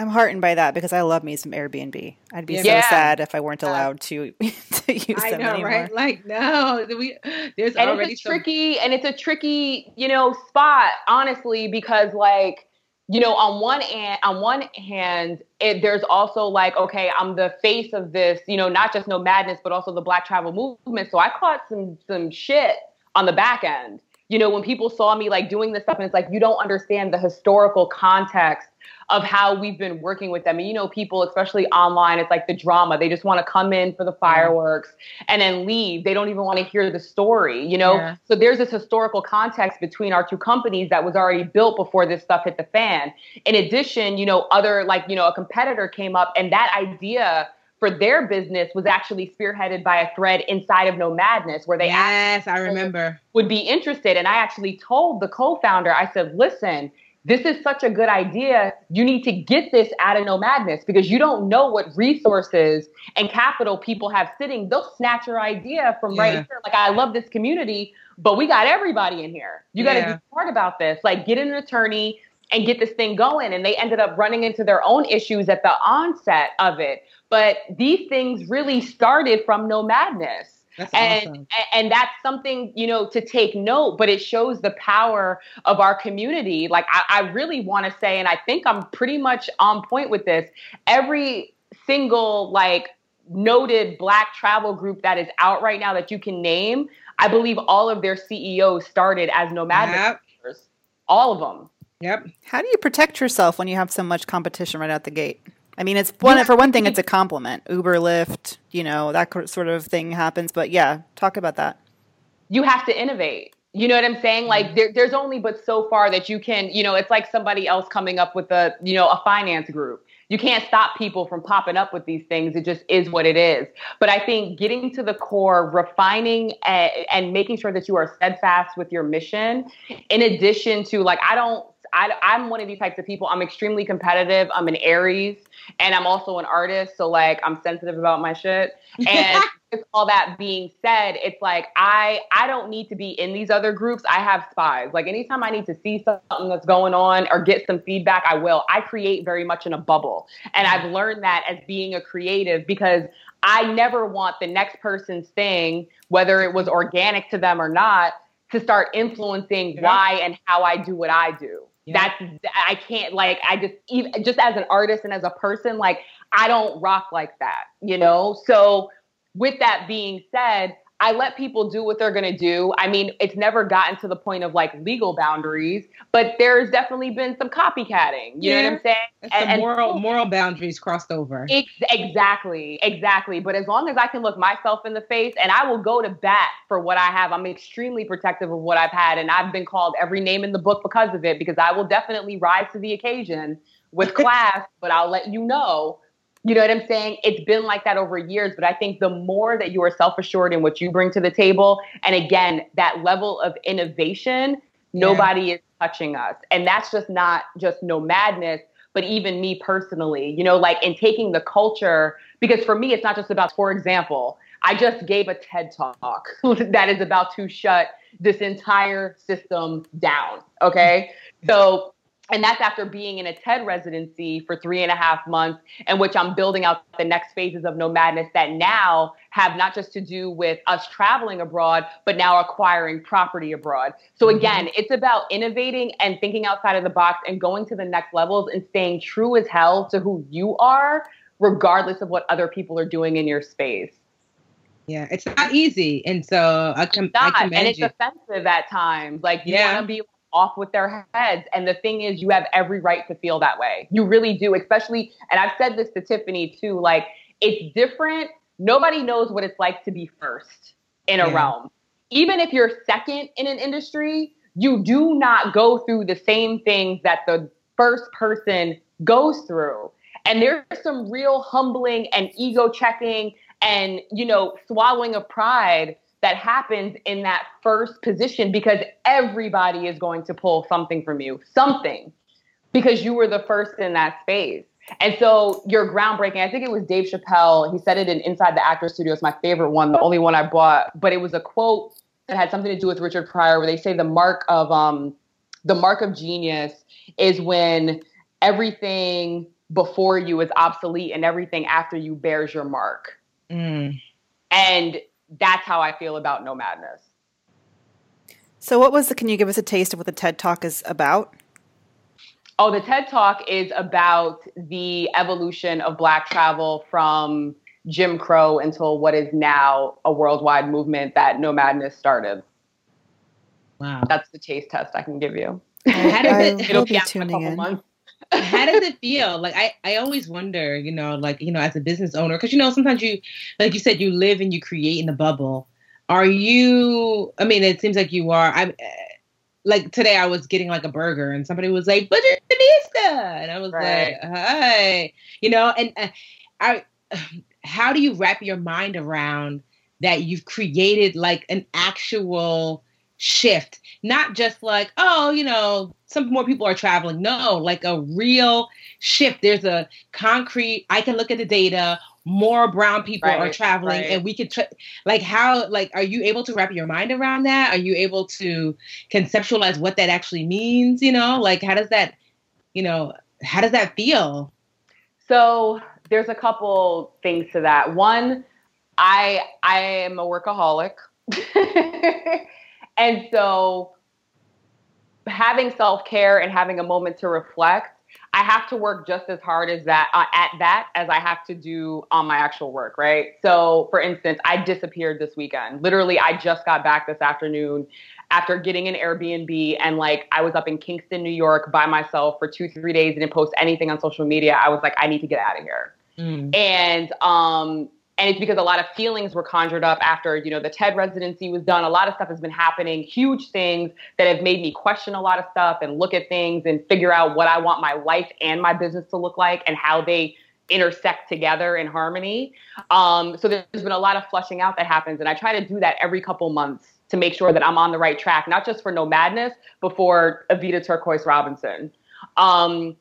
I'm heartened by that because I love me some Airbnb. I'd be Yeah. so sad if I weren't uh, allowed to to use I them know, anymore. right? Like, no, we there's and already it's a some- tricky and it's a tricky you know spot honestly because like you know on one hand on one hand it, there's also like okay i'm the face of this you know not just Nomadness but also the black travel movement so i caught some some shit on the back end you know when people saw me like doing this stuff and it's like you don't understand the historical context of how we've been working with them and you know people especially online it's like the drama they just want to come in for the fireworks and then leave they don't even want to hear the story you know Yeah. so there's this historical context between our two companies that was already built before this stuff hit the fan. In addition, you know, other like, you know, a competitor came up and that idea for their business was actually spearheaded by a thread inside of Nomadness where they asked I remember. would be interested. And I actually told the co-founder, I said, listen, this is such a good idea. You need to get this out of Nomadness because you don't know what resources and capital people have sitting. They'll snatch your idea from right here. Like, I love this community, but we got everybody in here. You got to Yeah. be smart about this. Like, get an attorney and get this thing going. And they ended up running into their own issues at the onset of it. But these things really started from Nomadness That's and awesome. and that's something you know to take note but it shows the power of our community like i, I really want to say and i think i'm pretty much on point with this every single like noted black travel group that is out right now that you can name i believe all of their ceos started as nomad Yep. all of them Yep. How do you protect yourself when you have so much competition right out the gate? I mean, it's one for one thing, it's a compliment. Uber, Lyft, you know, that sort of thing happens. But yeah, talk about that. you have to innovate. You know what I'm saying? Like mm-hmm. there, there's only but so far that you can, you know, it's like somebody else coming up with a, you know, a finance group. You can't stop people from popping up with these things. It just is what it is. But I think getting to the core, refining and, and making sure that you are steadfast with your mission, in addition to like, I don't, I, I'm one of these types of people. I'm extremely competitive. I'm an Aries and I'm also an artist. So like, I'm sensitive about my shit. And with all that being said, it's like I I don't need to be in these other groups. I have spies. Like anytime I need to see something that's going on or get some feedback, I will. I create very much in a bubble. And I've learned that as being a creative because I never want the next person's thing, whether it was organic to them or not, to start influencing Yeah. why and how I do what I do. Yeah. That's I can't like I just even just as an artist and as a person like I don't rock like that, you know? So with that being said, I let people do what they're going to do. I mean, it's never gotten to the point of like legal boundaries, but there's definitely been some copycatting. You know what I'm saying? It's the And- and- moral moral boundaries crossed over. Ex- exactly, exactly. But as long as I can look myself in the face and I will go to bat for what I have, I'm extremely protective of what I've had. And I've been called every name in the book because of it, because I will definitely rise to the occasion with class, but I'll let you know. You know what I'm saying? It's been like that over years, but I think the more that you are self assured in what you bring to the table, and again, that level of innovation, Yeah. nobody is touching us. And that's just not just Nomadness, but even me personally, you know, like in taking the culture, because for me, it's not just about, for example, I just gave a TED talk that is about to shut this entire system down. Okay. So, and that's after being in a TED residency for three and a half months, in which I'm building out the next phases of Nomadness that now have not just to do with us traveling abroad, but now acquiring property abroad. So mm-hmm. again, it's about innovating and thinking outside of the box and going to the next levels and staying true as hell to who you are, regardless of what other people are doing in your space. Yeah, it's not easy, and so I can I Not, commend and it's you. offensive at times. Like you Yeah. want to be off with their heads. And the thing is, you have every right to feel that way. You really do, especially. And I've said this to Tiffany too. Like it's different. Nobody knows what it's like to be first in a Yeah. realm. Even if you're second in an industry, you do not go through the same things that the first person goes through. And there's some real humbling and ego checking and, you know, swallowing of pride that happens in that first position because everybody is going to pull something from you, something, because you were the first in that space. And so you're groundbreaking. I think it was Dave Chappelle. He said it in Inside the Actor Studio. It's my favorite one, the only one I bought. But it was a quote that had something to do with Richard Pryor, where they say the mark of um, the mark of genius is when everything before you is obsolete and everything after you bears your mark. Mm. And that's how I feel about No Madness. So, what was the? Can you give us a taste of what the TED Talk is about? Oh, the TED Talk is about the evolution of Black travel from Jim Crow until what is now a worldwide movement that Nomadness started. Wow. That's the taste test I can give you. How does I it, will It'll be be out in a tuning couple in. months. How does it feel? Like i i always wonder you know like you know as a business owner because you know sometimes you like you said you live and you create in a bubble. Are you i mean it seems like you are. I'm uh, like today i was getting like a burger and somebody was like "But Budgetnista and i was Right. like hi. You know and uh, i how do you wrap your mind around that you've created like an actual shift not just like oh you know some more people are traveling no like a real shift there's a concrete i can look at the data more brown people are traveling right. and we could tra- like how like are you able to wrap your mind around that are you able to conceptualize what that actually means you know like how does that you know how does that feel So there's a couple things to that. One, I I am a workaholic. and so having self-care and having a moment to reflect, I have to work just as hard as that uh, at that as I have to do on my actual work, right? So, for instance, I disappeared this weekend. Literally, I just got back this afternoon after getting an Airbnb and like I was up in Kingston, New York by myself for 2-3 days and didn't post anything on social media. I was like I need to get out of here Mm. and um and it's because a lot of feelings were conjured up after you know the ted residency was done. A lot of stuff has been happening huge things that have made me question a lot of stuff and look at things and figure out what i want my life and my business to look like and how they intersect together in harmony. Um, so there's been a lot of flushing out that happens and i try to do that every couple months to make sure that i'm on the right track not just for Nomadness but for Evita turquoise robinson. Um,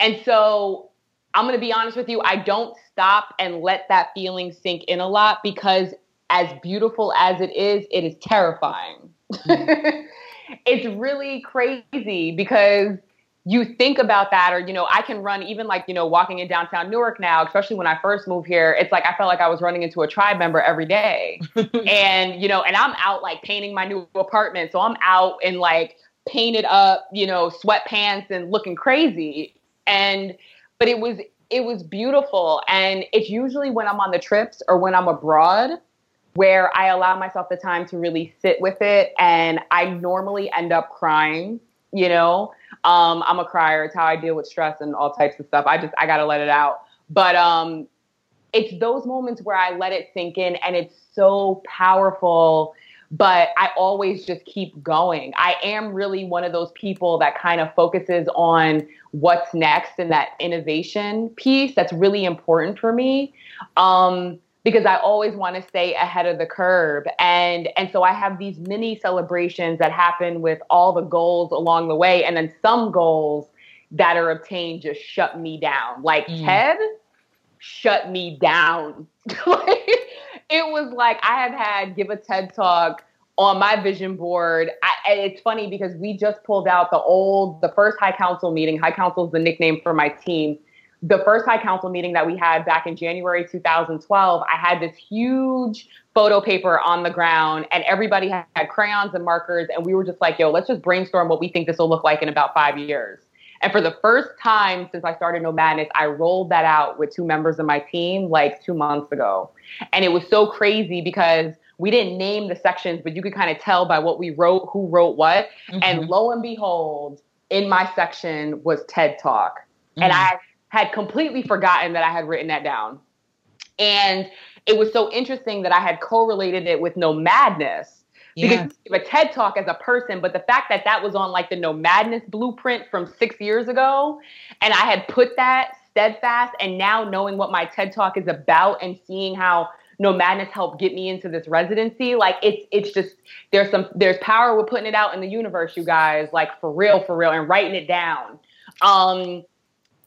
and so I'm going to be honest with you, I don't stop and let that feeling sink in a lot because, as beautiful as it is, it is terrifying. Mm-hmm. it's really crazy because you think about that, or, you know, I can run even like, you know, walking in downtown Newark now, especially when I first moved here, it's like I felt like I was running into a tribe member every day. and, you know, and I'm out like painting my new apartment. So I'm out in like painted up, you know, sweatpants and looking crazy. And, but it was it was beautiful. And it's usually when i'm on the trips or when i'm abroad where i allow myself the time to really sit with it. And i normally end up crying you know? Um, i'm a crier. It's how i deal with stress and all types of stuff. I just i gotta let it out. But um, it's those moments where i let it sink in and it's so powerful but I always just keep going. I am really one of those people that kind of focuses on what's next and that innovation piece that's really important for me. Um, because I always want to stay ahead of the curve. And and so I have these mini celebrations that happen with all the goals along the way. And then some goals that are obtained just shut me down. Like Mm. Ted shut me down. like, it was like I have had give a TED talk on my vision board. I, it's funny because we just pulled out the old, the first High Council meeting. High Council is the nickname for my team. The first High Council meeting that we had back in January 2012, I had this huge photo paper on the ground, and everybody had crayons and markers, and we were just like, "Yo, let's just brainstorm what we think this will look like in about five years." And for the first time since I started Nomadness, I rolled that out with two members of my team like two months ago. And it was so crazy because we didn't name the sections, but you could kind of tell by what we wrote, who wrote what. And mm-hmm. lo and behold, in my section was TED Talk. And mm-hmm. I had completely forgotten that I had written that down. And it was so interesting that I had correlated it with Nomadness because yeah. you give a TED talk as a person, but the fact that that was on like the Nomadness blueprint from six years ago, and I had put that steadfast, and now knowing what my TED talk is about and seeing how Nomadness helped get me into this residency, like it's it's just there's some there's power with putting it out in the universe, you guys, like for real, for real, and writing it down. Um,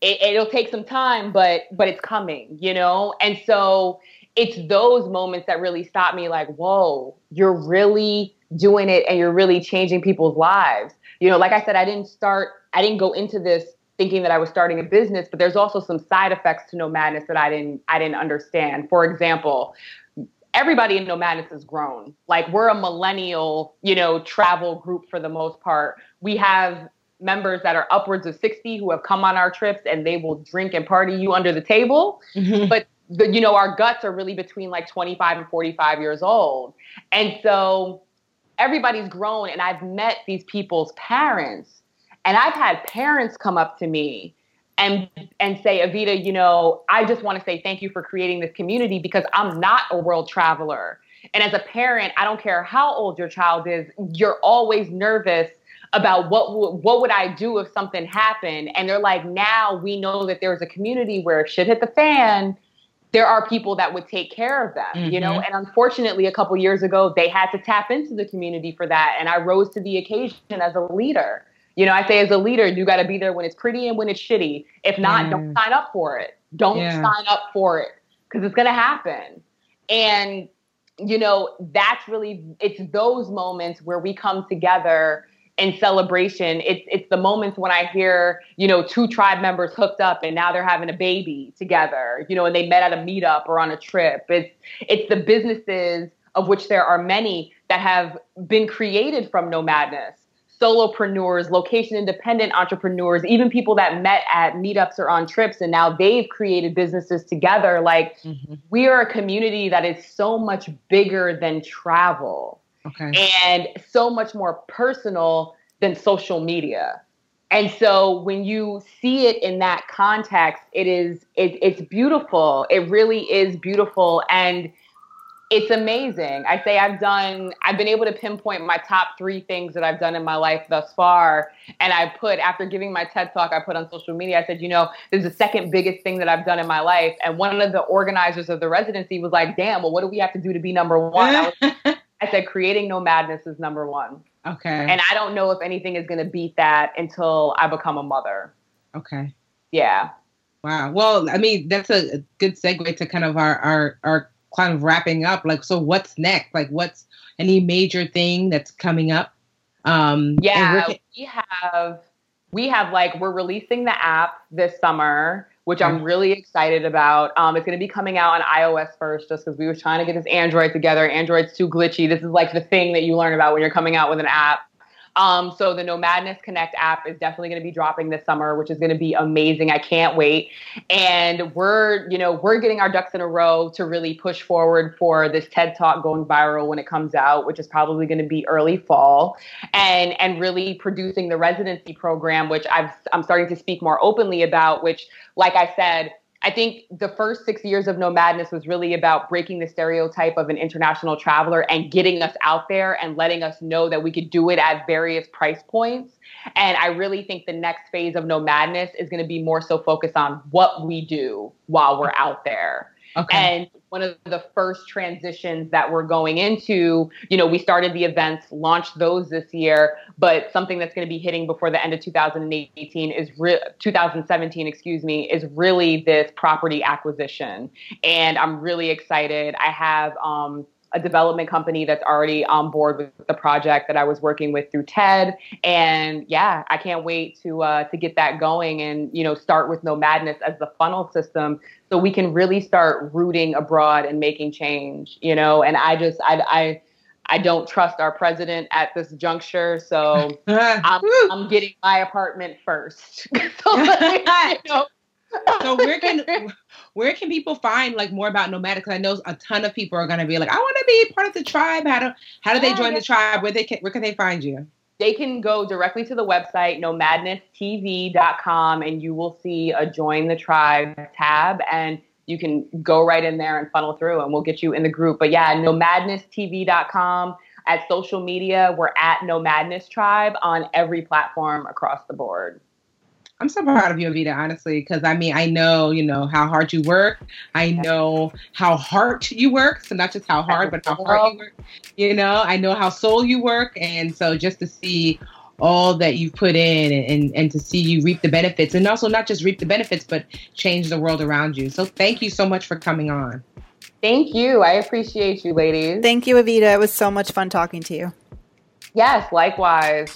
it, it'll take some time, but but it's coming, you know, and so it's those moments that really stop me like whoa you're really doing it and you're really changing people's lives you know like i said i didn't start i didn't go into this thinking that I was starting a business, but there's also some side effects to Nomadness that I didn't I didn't understand. For example, everybody in Nomadness is grown. Like we're a millennial, you know, travel group for the most part. We have members that are upwards of 60 who have come on our trips and they will drink and party you under the table. Mm-hmm. But the, you know, our guts are really between like 25 and 45 years old. And so everybody's grown and I've met these people's parents and I've had parents come up to me and and say, Evita, you know, I just want to say thank you for creating this community because I'm not a world traveler. And as a parent, I don't care how old your child is, you're always nervous about what w- what would I do if something happened. And they're like, now we know that there's a community where if shit hit the fan, there are people that would take care of them, mm-hmm. you know. Mm-hmm. And unfortunately, a couple years ago, they had to tap into the community for that, and I rose to the occasion as a leader. You know, I say as a leader, you got to be there when it's pretty and when it's shitty. If not, mm. don't sign up for it. Don't yeah. sign up for it because it's going to happen. And, you know, that's really, it's those moments where we come together in celebration. It's, it's the moments when I hear, you know, two tribe members hooked up and now they're having a baby together, you know, and they met at a meetup or on a trip. It's, it's the businesses of which there are many that have been created from nomadness. Solopreneurs, location independent entrepreneurs, even people that met at meetups or on trips and now they've created businesses together. Like mm-hmm. we are a community that is so much bigger than travel okay. and so much more personal than social media. And so when you see it in that context, it is it, it's beautiful. It really is beautiful and it's amazing. I say I've done, I've been able to pinpoint my top three things that I've done in my life thus far. And I put, after giving my TED talk, I put on social media, I said, you know, this is the second biggest thing that I've done in my life. And one of the organizers of the residency was like, damn, well, what do we have to do to be number one? I, said, creating Nomadness is number one. Okay. And I don't know if anything is going to beat that until I become a mother. Okay. Yeah. Wow. Well, I mean, that's a good segue to kind of our, our, our kind of wrapping up like so what's next like what's any major thing that's coming up um yeah we have we have like we're releasing the app this summer which i'm really excited about. Um, it's going to be coming out on ios first just because we were trying to get this android together. Android's too glitchy. This is like the thing that you learn about when you're coming out with an app um, so the Nomadness Connect app is definitely going to be dropping this summer, which is going to be amazing. I can't wait. And we're, you know, we're getting our ducks in a row to really push forward for this TED Talk going viral when it comes out, which is probably going to be early fall, and and really producing the residency program, which I've I'm starting to speak more openly about. Which, like I said I think the first six years of Nomadness was really about breaking the stereotype of an international traveler and getting us out there and letting us know that we could do it at various price points. And I really think the next phase of Nomadness is going to be more so focused on what we do while we're out there. Okay. And one of the first transitions that we're going into, you know, we started the events, launched those this year, but something that's going to be hitting before the end of 2018 is re- 2017, excuse me, is really this property acquisition. And I'm really excited. I have um, a development company that's already on board with the project that I was working with through TED. And yeah, I can't wait to uh, to get that going and you know start with Nomadness as the funnel system, so we can really start rooting abroad and making change. You know, and I just I I. I don't trust our president at this juncture, so I'm, I'm, getting my apartment first. so, you know, so where can where can people find like more about nomadic? I know a ton of people are going to be like, I want to be part of the tribe. How do how do they oh, join the tribe? Where they can where can they find you? They can go directly to the website nomadnesstv.com and you will see a join the tribe tab and you can go right in there and funnel through and we'll get you in the group. But yeah, nomadnesstv.com at social media, we're at Nomadness Tribe on every platform across the board. I'm so proud of you, Evita, honestly, because I mean, I know, you know, how hard you work. I know how hard you work. So not just how hard, but how hard you work. You know, I know how soul you work. And so just to see all that you've put in and, and, and to see you reap the benefits and also not just reap the benefits, but change the world around you. So thank you so much for coming on. Thank you. I appreciate you, ladies. Thank you, Evita. It was so much fun talking to you. Yes, likewise.